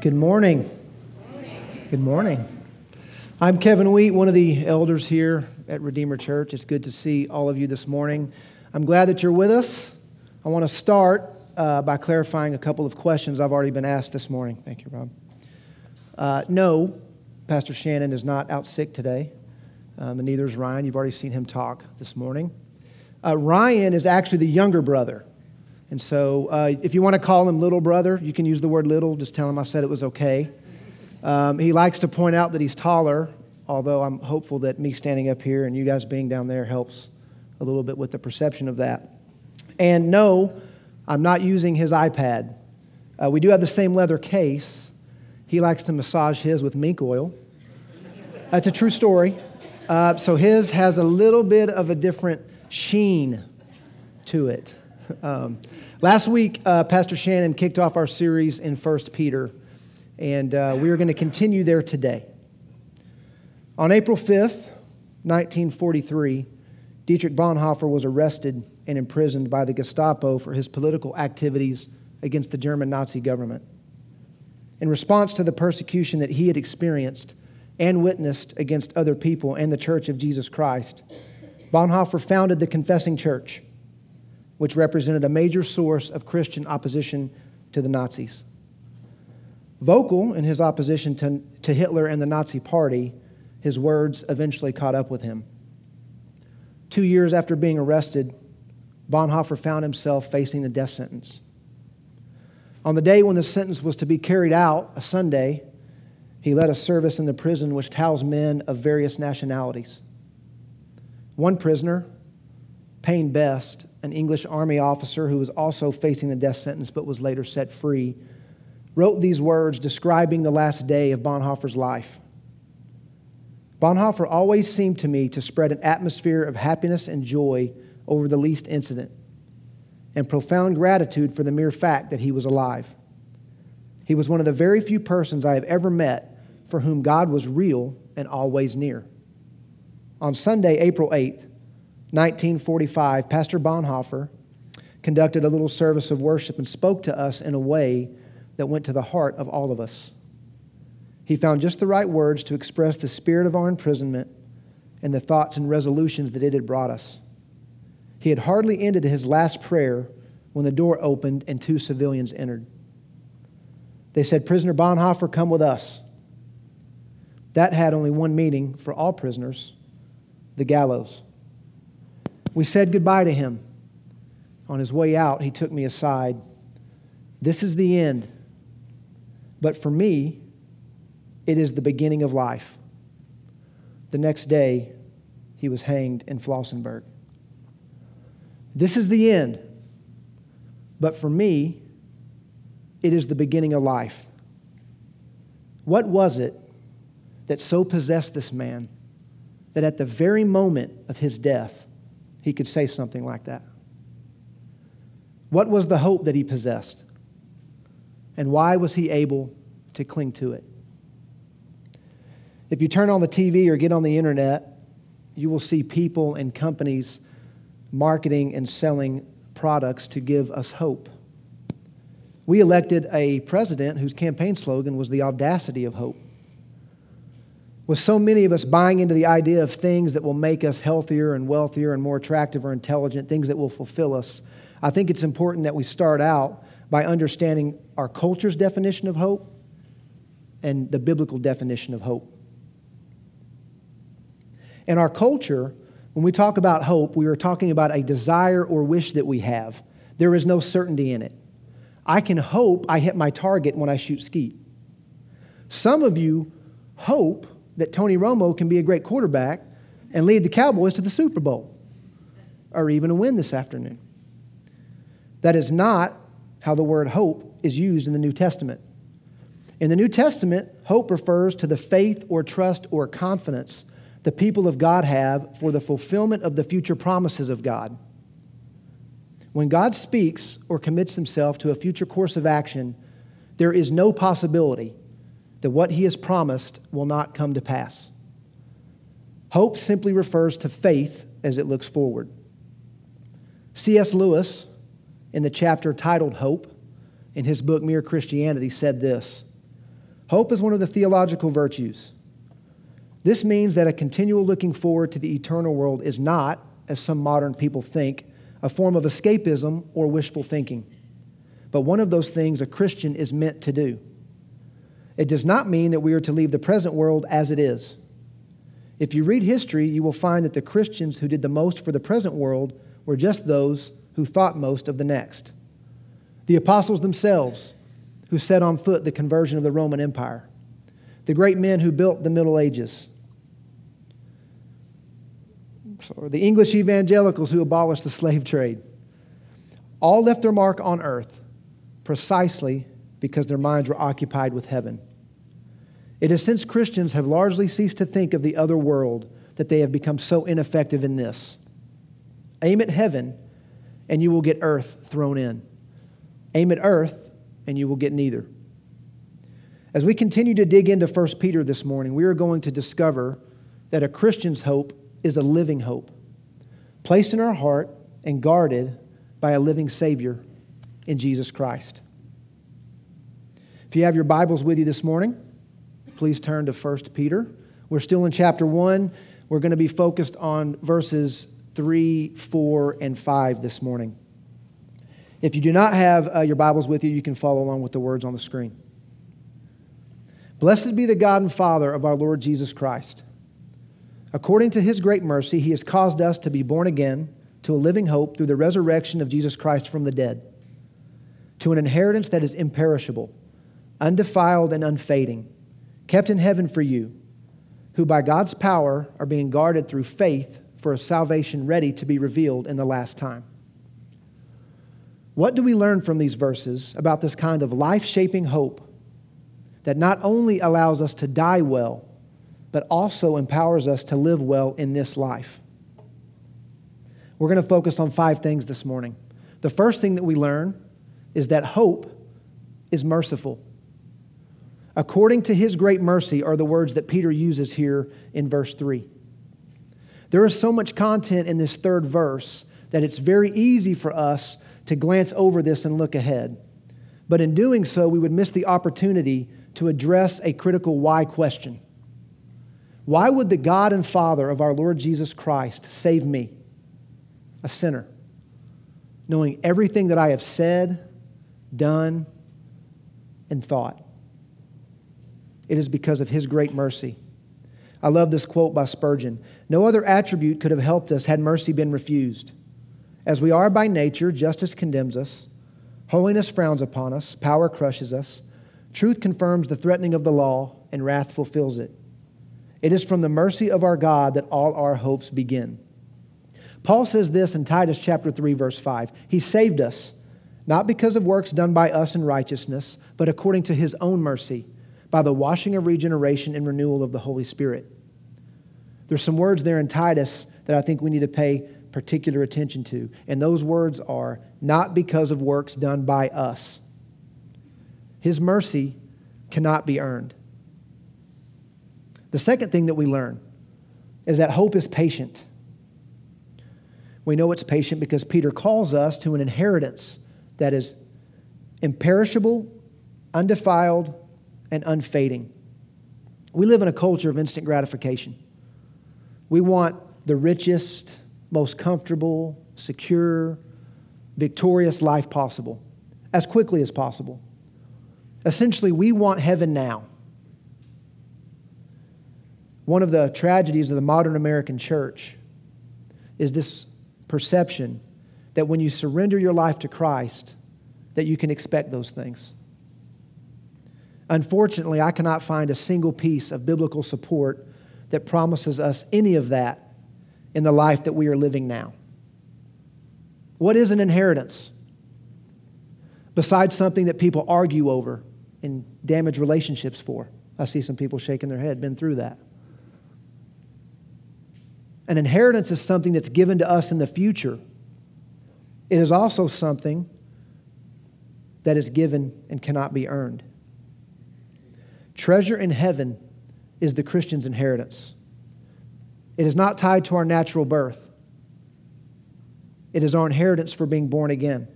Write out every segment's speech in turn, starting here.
Good morning. Good morning. I'm Kevin Wheat, one of the elders here at Redeemer Church. It's good to see all of you this morning. I'm glad that you're with us. I want to start uh, by clarifying a couple of questions I've already been asked this morning. Thank you, Rob. Uh, no, Pastor Shannon is not out sick today, um, and neither is Ryan. You've already seen him talk this morning. Uh, Ryan is actually the younger brother. And so, uh, if you want to call him little brother, you can use the word little. Just tell him I said it was okay. Um, he likes to point out that he's taller, although I'm hopeful that me standing up here and you guys being down there helps a little bit with the perception of that. And no, I'm not using his iPad. Uh, we do have the same leather case. He likes to massage his with mink oil. That's a true story. Uh, so his has a little bit of a different sheen to it. Um, last week, uh, Pastor Shannon kicked off our series in 1 Peter, and uh, we are going to continue there today. On April 5th, 1943, Dietrich Bonhoeffer was arrested and imprisoned by the Gestapo for his political activities against the German Nazi government. In response to the persecution that he had experienced and witnessed against other people and the Church of Jesus Christ, Bonhoeffer founded the Confessing Church which represented a major source of Christian opposition to the Nazis. Vocal in his opposition to, to Hitler and the Nazi Party, his words eventually caught up with him. Two years after being arrested, Bonhoeffer found himself facing the death sentence. On the day when the sentence was to be carried out, a Sunday, he led a service in the prison which housed men of various nationalities. One prisoner, Payne Best, an English army officer who was also facing the death sentence but was later set free, wrote these words describing the last day of Bonhoeffer's life. Bonhoeffer always seemed to me to spread an atmosphere of happiness and joy over the least incident, and profound gratitude for the mere fact that he was alive. He was one of the very few persons I have ever met for whom God was real and always near. On Sunday, April 8th, 1945, Pastor Bonhoeffer conducted a little service of worship and spoke to us in a way that went to the heart of all of us. He found just the right words to express the spirit of our imprisonment and the thoughts and resolutions that it had brought us. He had hardly ended his last prayer when the door opened and two civilians entered. They said, Prisoner Bonhoeffer, come with us. That had only one meaning for all prisoners the gallows. We said goodbye to him. On his way out, he took me aside. This is the end. But for me, it is the beginning of life. The next day, he was hanged in Flossenburg. This is the end. But for me, it is the beginning of life. What was it that so possessed this man that at the very moment of his death, he could say something like that? What was the hope that he possessed? And why was he able to cling to it? If you turn on the TV or get on the internet, you will see people and companies marketing and selling products to give us hope. We elected a president whose campaign slogan was the audacity of hope with so many of us buying into the idea of things that will make us healthier and wealthier and more attractive or intelligent, things that will fulfill us, I think it's important that we start out by understanding our culture's definition of hope and the biblical definition of hope. In our culture, when we talk about hope, we are talking about a desire or wish that we have. There is no certainty in it. I can hope I hit my target when I shoot skeet. Some of you hope that Tony Romo can be a great quarterback and lead the Cowboys to the Super Bowl or even a win this afternoon. That is not how the word hope is used in the New Testament. In the New Testament, hope refers to the faith or trust or confidence the people of God have for the fulfillment of the future promises of God. When God speaks or commits himself to a future course of action, there is no possibility that what he has promised will not come to pass. Hope simply refers to faith as it looks forward. C.S. Lewis, in the chapter titled Hope, in his book Mere Christianity, said this Hope is one of the theological virtues. This means that a continual looking forward to the eternal world is not, as some modern people think, a form of escapism or wishful thinking, but one of those things a Christian is meant to do. It does not mean that we are to leave the present world as it is. If you read history, you will find that the Christians who did the most for the present world were just those who thought most of the next. The apostles themselves, who set on foot the conversion of the Roman Empire, the great men who built the Middle Ages, the English evangelicals who abolished the slave trade, all left their mark on earth precisely because their minds were occupied with heaven. It is since Christians have largely ceased to think of the other world that they have become so ineffective in this. Aim at heaven, and you will get earth thrown in. Aim at earth, and you will get neither. As we continue to dig into 1 Peter this morning, we are going to discover that a Christian's hope is a living hope, placed in our heart and guarded by a living Savior in Jesus Christ. If you have your Bibles with you this morning, please turn to 1 Peter. We're still in chapter 1. We're going to be focused on verses 3, 4, and 5 this morning. If you do not have uh, your Bibles with you, you can follow along with the words on the screen. Blessed be the God and Father of our Lord Jesus Christ. According to his great mercy, he has caused us to be born again to a living hope through the resurrection of Jesus Christ from the dead, to an inheritance that is imperishable, undefiled, and unfading kept in heaven for you, who by God's power are being guarded through faith for a salvation ready to be revealed in the last time. What do we learn from these verses about this kind of life shaping hope that not only allows us to die well, but also empowers us to live well in this life? We're going to focus on five things this morning. The first thing that we learn is that hope is merciful according to his great mercy, are the words that Peter uses here in verse 3. There is so much content in this third verse that it's very easy for us to glance over this and look ahead. But in doing so, we would miss the opportunity to address a critical why question. Why would the God and Father of our Lord Jesus Christ save me, a sinner, knowing everything that I have said, done, and thought? It is because of his great mercy. I love this quote by Spurgeon No other attribute could have helped us had mercy been refused. As we are by nature, justice condemns us, holiness frowns upon us, power crushes us, truth confirms the threatening of the law, and wrath fulfills it. It is from the mercy of our God that all our hopes begin. Paul says this in Titus chapter 3 verse 5. He saved us not because of works done by us in righteousness, but according to his own mercy by the washing of regeneration and renewal of the Holy Spirit. There's some words there in Titus that I think we need to pay particular attention to. And those words are not because of works done by us. His mercy cannot be earned. The second thing that we learn is that hope is patient. We know it's patient because Peter calls us to an inheritance that is imperishable, undefiled, and unfading. We live in a culture of instant gratification. We want the richest, most comfortable, secure, victorious life possible as quickly as possible. Essentially, we want heaven now. One of the tragedies of the modern American church is this perception that when you surrender your life to Christ, that you can expect those things. Unfortunately, I cannot find a single piece of biblical support that promises us any of that in the life that we are living now. What is an inheritance? Besides something that people argue over and damage relationships for. I see some people shaking their head, been through that. An inheritance is something that's given to us in the future. It is also something that is given and cannot be earned. Treasure in heaven is the Christian's inheritance. It is not tied to our natural birth, it is our inheritance for being born again.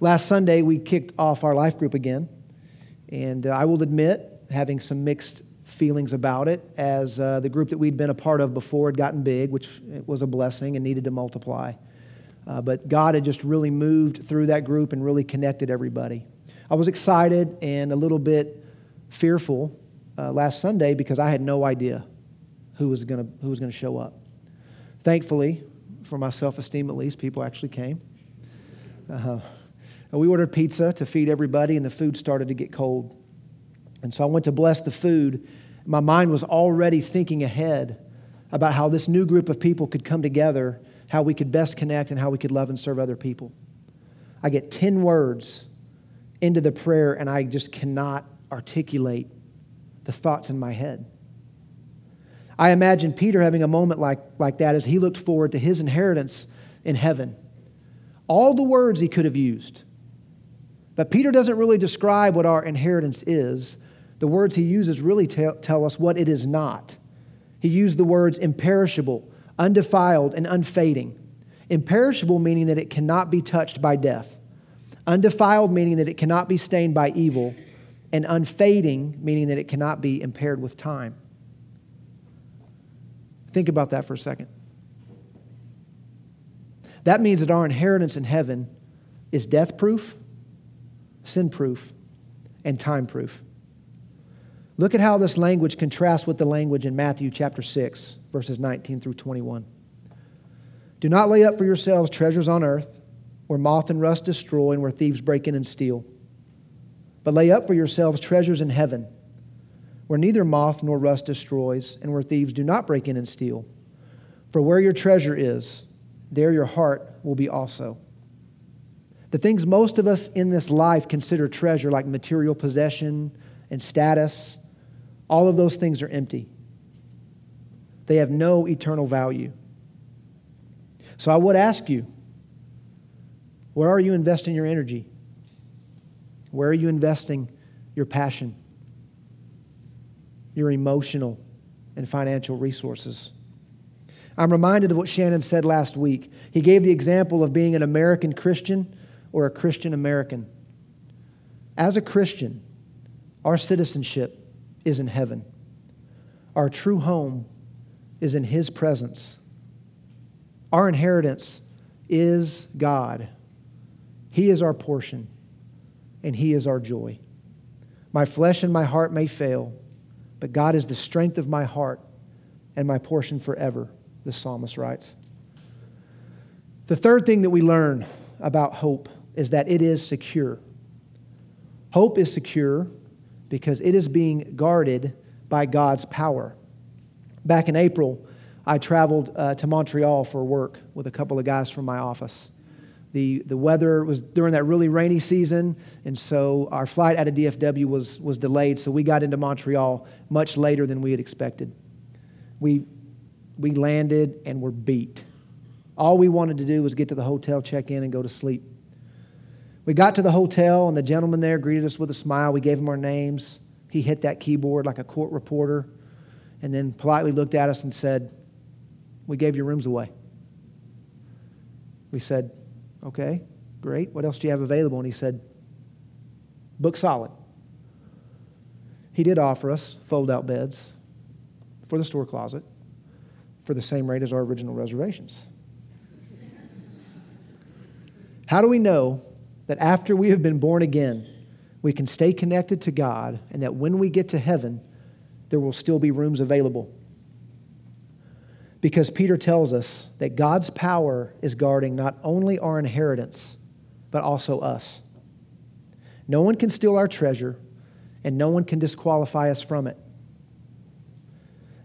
Last Sunday, we kicked off our life group again, And uh, I will admit, having some mixed feelings about it, as uh, the group that we'd been a part of before had gotten big, which was a blessing and needed to multiply. Uh, but God had just really moved through that group and really connected everybody. I was excited and a little bit fearful uh, last Sunday because I had no idea who was going to who was going to show up. Thankfully, for my self-esteem at least, people actually came. Uh, we ordered pizza to feed everybody, and the food started to get cold. And so I went to bless the food. My mind was already thinking ahead about how this new group of people could come together, how we could best connect, and how we could love and serve other people. I get 10 words into the prayer, and I just cannot articulate the thoughts in my head. I imagine Peter having a moment like, like that as he looked forward to his inheritance in heaven. All the words he could have used. But Peter doesn't really describe what our inheritance is. The words he uses really tell, tell us what it is not. He used the words imperishable, undefiled, and unfading. Imperishable meaning that it cannot be touched by death, undefiled meaning that it cannot be stained by evil, and unfading meaning that it cannot be impaired with time. Think about that for a second. That means that our inheritance in heaven is death proof, sin proof, and time proof. Look at how this language contrasts with the language in Matthew chapter 6, verses 19 through 21. Do not lay up for yourselves treasures on earth, where moth and rust destroy and where thieves break in and steal. But lay up for yourselves treasures in heaven, where neither moth nor rust destroys and where thieves do not break in and steal. For where your treasure is, there your heart will be also. The things most of us in this life consider treasure, like material possession and status, all of those things are empty. They have no eternal value. So I would ask you where are you investing your energy? Where are you investing your passion, your emotional and financial resources? I'm reminded of what Shannon said last week. He gave the example of being an American Christian or a Christian American. As a Christian, our citizenship is in heaven. Our true home is in His presence. Our inheritance is God. He is our portion, and He is our joy. My flesh and my heart may fail, but God is the strength of my heart and my portion forever, the psalmist writes. The third thing that we learn about hope is that it is secure. Hope is secure because it is being guarded by God's power. Back in April, I traveled uh, to Montreal for work with a couple of guys from my office. The, the weather was during that really rainy season, and so our flight out of DFW was, was delayed, so we got into Montreal much later than we had expected. We, we landed and were beat. All we wanted to do was get to the hotel, check in, and go to sleep. We got to the hotel, and the gentleman there greeted us with a smile. We gave him our names. He hit that keyboard like a court reporter and then politely looked at us and said, We gave your rooms away. We said, Okay, great. What else do you have available? And he said, Book solid. He did offer us fold out beds for the store closet for the same rate as our original reservations. How do we know that after we have been born again, we can stay connected to God, and that when we get to heaven, there will still be rooms available. Because Peter tells us that God's power is guarding not only our inheritance, but also us. No one can steal our treasure, and no one can disqualify us from it.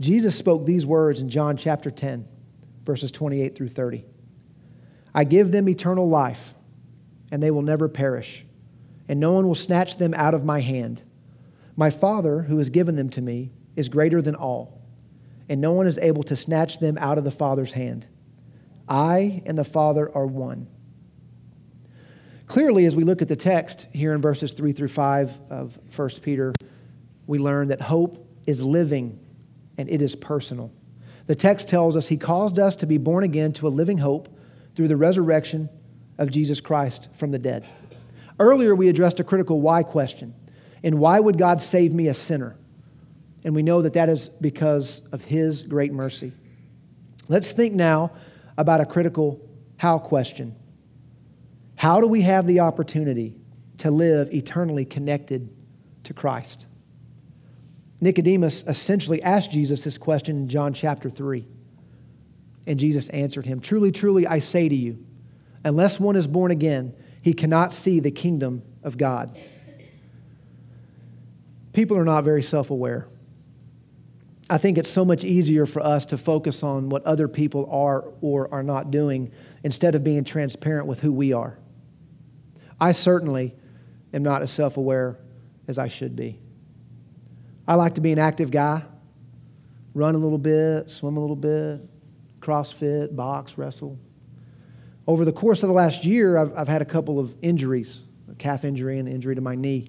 Jesus spoke these words in John chapter 10, verses 28 through 30. I give them eternal life and they will never perish, and no one will snatch them out of my hand. My Father, who has given them to me, is greater than all, and no one is able to snatch them out of the Father's hand. I and the Father are one. Clearly, as we look at the text here in verses 3 through 5 of 1 Peter, we learn that hope is living and it is personal. The text tells us he caused us to be born again to a living hope through the resurrection of Jesus Christ from the dead. Earlier, we addressed a critical why question. And why would God save me, a sinner? And we know that that is because of His great mercy. Let's think now about a critical how question. How do we have the opportunity to live eternally connected to Christ? Nicodemus essentially asked Jesus this question in John chapter 3. And Jesus answered him Truly, truly, I say to you, unless one is born again, he cannot see the kingdom of God. People are not very self aware. I think it's so much easier for us to focus on what other people are or are not doing instead of being transparent with who we are. I certainly am not as self aware as I should be. I like to be an active guy, run a little bit, swim a little bit, CrossFit, box, wrestle. Over the course of the last year, I've, I've had a couple of injuries a calf injury and an injury to my knee.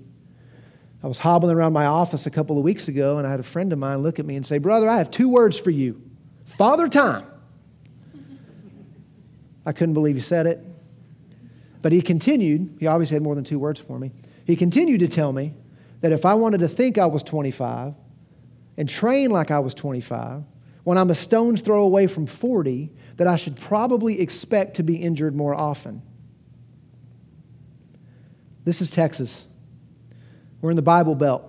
I was hobbling around my office a couple of weeks ago, and I had a friend of mine look at me and say, Brother, I have two words for you Father Time. I couldn't believe he said it. But he continued, he obviously had more than two words for me. He continued to tell me that if I wanted to think I was 25 and train like I was 25, when I'm a stone's throw away from 40, that I should probably expect to be injured more often. This is Texas. We're in the Bible Belt.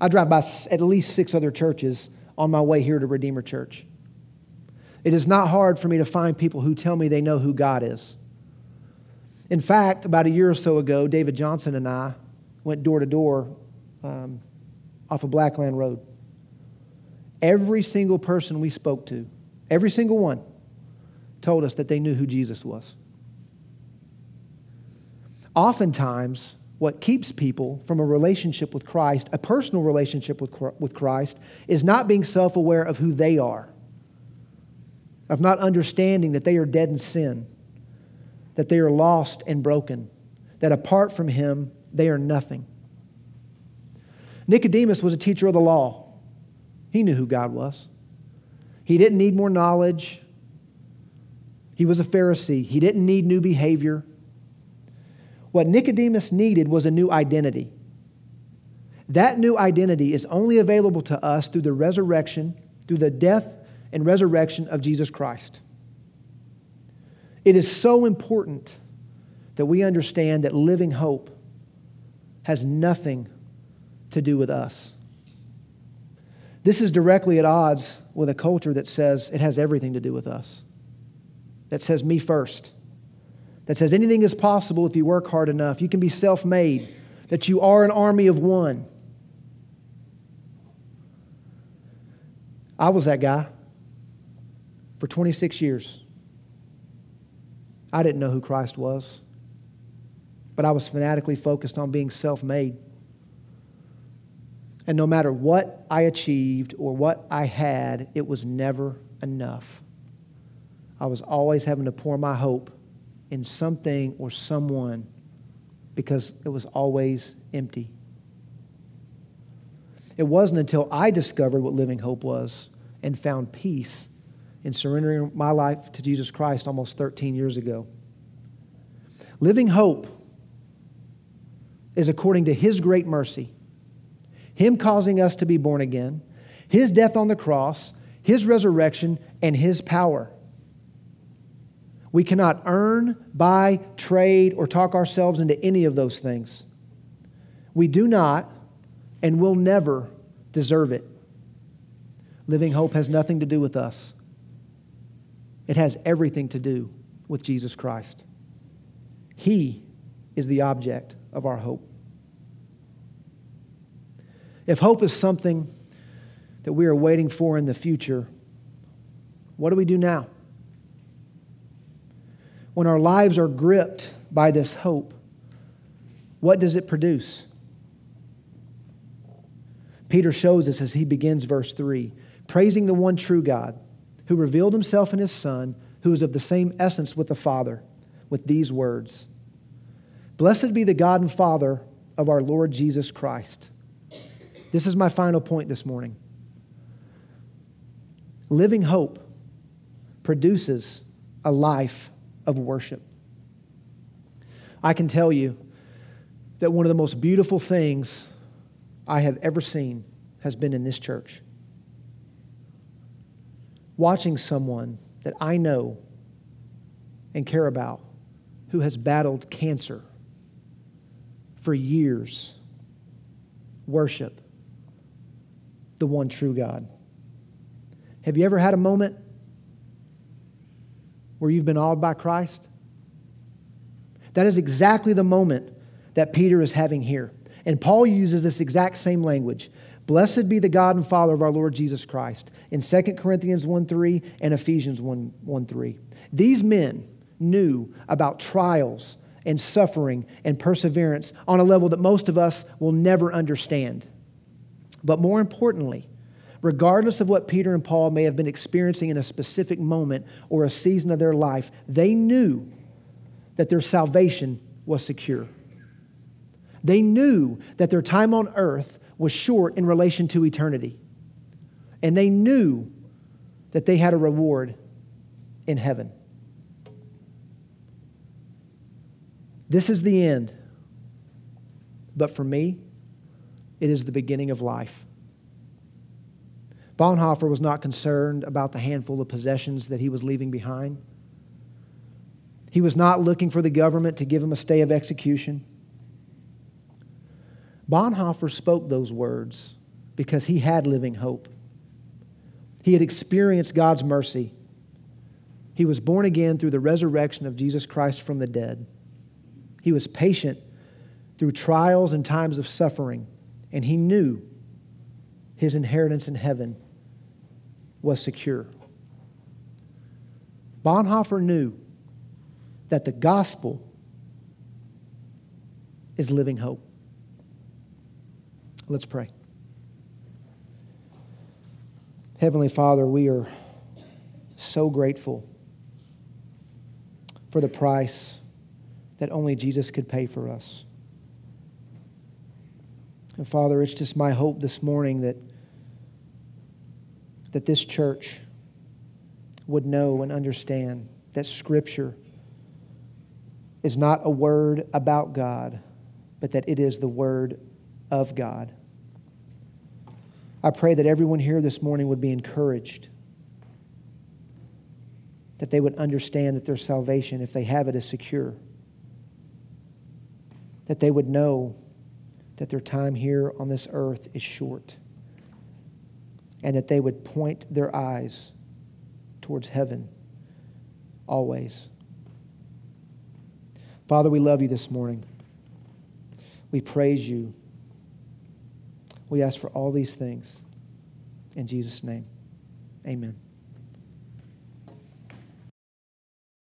I drive by at least six other churches on my way here to Redeemer Church. It is not hard for me to find people who tell me they know who God is. In fact, about a year or so ago, David Johnson and I went door to door um, off of Blackland Road. Every single person we spoke to, every single one, told us that they knew who Jesus was. Oftentimes, what keeps people from a relationship with Christ, a personal relationship with, with Christ, is not being self aware of who they are, of not understanding that they are dead in sin, that they are lost and broken, that apart from Him, they are nothing. Nicodemus was a teacher of the law, he knew who God was. He didn't need more knowledge. He was a Pharisee. He didn't need new behavior. What Nicodemus needed was a new identity. That new identity is only available to us through the resurrection, through the death and resurrection of Jesus Christ. It is so important that we understand that living hope has nothing to do with us. This is directly at odds with a culture that says it has everything to do with us, that says me first that says anything is possible if you work hard enough. You can be self made, that you are an army of one. I was that guy for 26 years. I didn't know who Christ was, but I was fanatically focused on being self made. And no matter what I achieved or what I had, it was never enough. I was always having to pour my hope in something or someone because it was always empty. It wasn't until I discovered what living hope was and found peace in surrendering my life to Jesus Christ almost 13 years ago. Living hope is according to His great mercy, Him causing us to be born again, His death on the cross, His resurrection, and His power. We cannot earn, buy, trade, or talk ourselves into any of those things. We do not and will never deserve it. Living hope has nothing to do with us, it has everything to do with Jesus Christ. He is the object of our hope. If hope is something that we are waiting for in the future, what do we do now? When our lives are gripped by this hope, what does it produce? Peter shows us as he begins verse 3 praising the one true God who revealed himself in his Son, who is of the same essence with the Father, with these words Blessed be the God and Father of our Lord Jesus Christ. This is my final point this morning. Living hope produces a life of worship. I can tell you that one of the most beautiful things I have ever seen has been in this church. Watching someone that I know and care about who has battled cancer for years worship the one true God. Have you ever had a moment where you've been awed by Christ? That is exactly the moment that Peter is having here. And Paul uses this exact same language. Blessed be the God and Father of our Lord Jesus Christ in 2 Corinthians 1 3 and Ephesians 1, 1 3. These men knew about trials and suffering and perseverance on a level that most of us will never understand. But more importantly, regardless of what Peter and Paul may have been experiencing in a specific moment or a season of their life, they knew that their salvation was secure. They knew that their time on earth was short in relation to eternity. And they knew that they had a reward in heaven. This is the end. But for me, it is the beginning of life. Bonhoeffer was not concerned about the handful of possessions that he was leaving behind. He was not looking for the government to give him a stay of execution. Bonhoeffer spoke those words because he had living hope. He had experienced God's mercy. He was born again through the resurrection of Jesus Christ from the dead. He was patient through trials and times of suffering, and he knew his inheritance in heaven was secure. Bonhoeffer knew that the gospel is living hope. Let's pray. Heavenly Father, we are so grateful for the price that only Jesus could pay for us. And Father, it's just my hope this morning that, that this church would know and understand that Scripture is not a word about God, but that it is the word of God. I pray that everyone here this morning would be encouraged, that they would understand that their salvation, if they have it, is secure that they would know that their time here on this earth is short and that they would point their eyes towards heaven always. Father, we love you this morning. We praise you. We ask for all these things. In Jesus' name, amen.